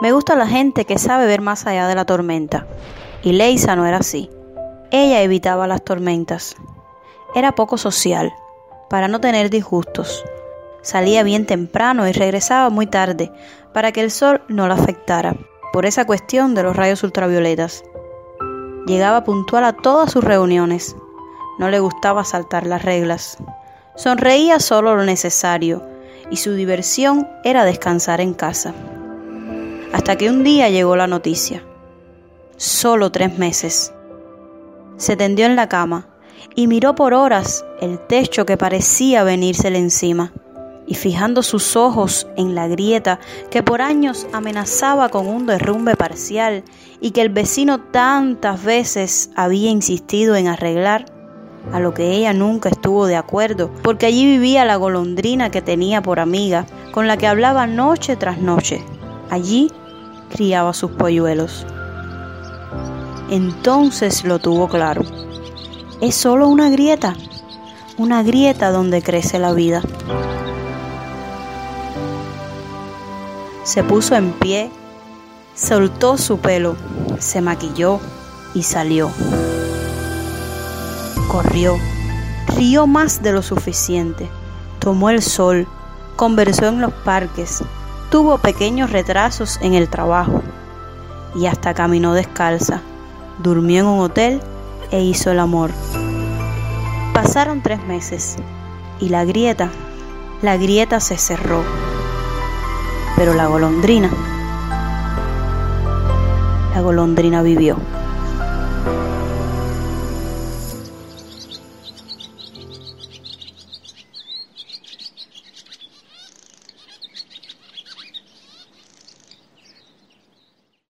Me gusta la gente que sabe ver más allá de la tormenta. Y Leisa no era así. Ella evitaba las tormentas. Era poco social, para no tener disgustos. Salía bien temprano y regresaba muy tarde, para que el sol no la afectara, por esa cuestión de los rayos ultravioletas. Llegaba puntual a todas sus reuniones. No le gustaba saltar las reglas. Sonreía solo lo necesario y su diversión era descansar en casa. Hasta que un día llegó la noticia. Solo tres meses. Se tendió en la cama y miró por horas el techo que parecía venírsele encima, y fijando sus ojos en la grieta que por años amenazaba con un derrumbe parcial y que el vecino tantas veces había insistido en arreglar, a lo que ella nunca estuvo de acuerdo, porque allí vivía la golondrina que tenía por amiga, con la que hablaba noche tras noche. Allí criaba sus polluelos. Entonces lo tuvo claro. Es solo una grieta, una grieta donde crece la vida. Se puso en pie, soltó su pelo, se maquilló y salió. Corrió, rió más de lo suficiente, tomó el sol, conversó en los parques, tuvo pequeños retrasos en el trabajo y hasta caminó descalza, durmió en un hotel e hizo el amor. Pasaron tres meses y la grieta, la grieta se cerró. Pero la golondrina, la golondrina vivió.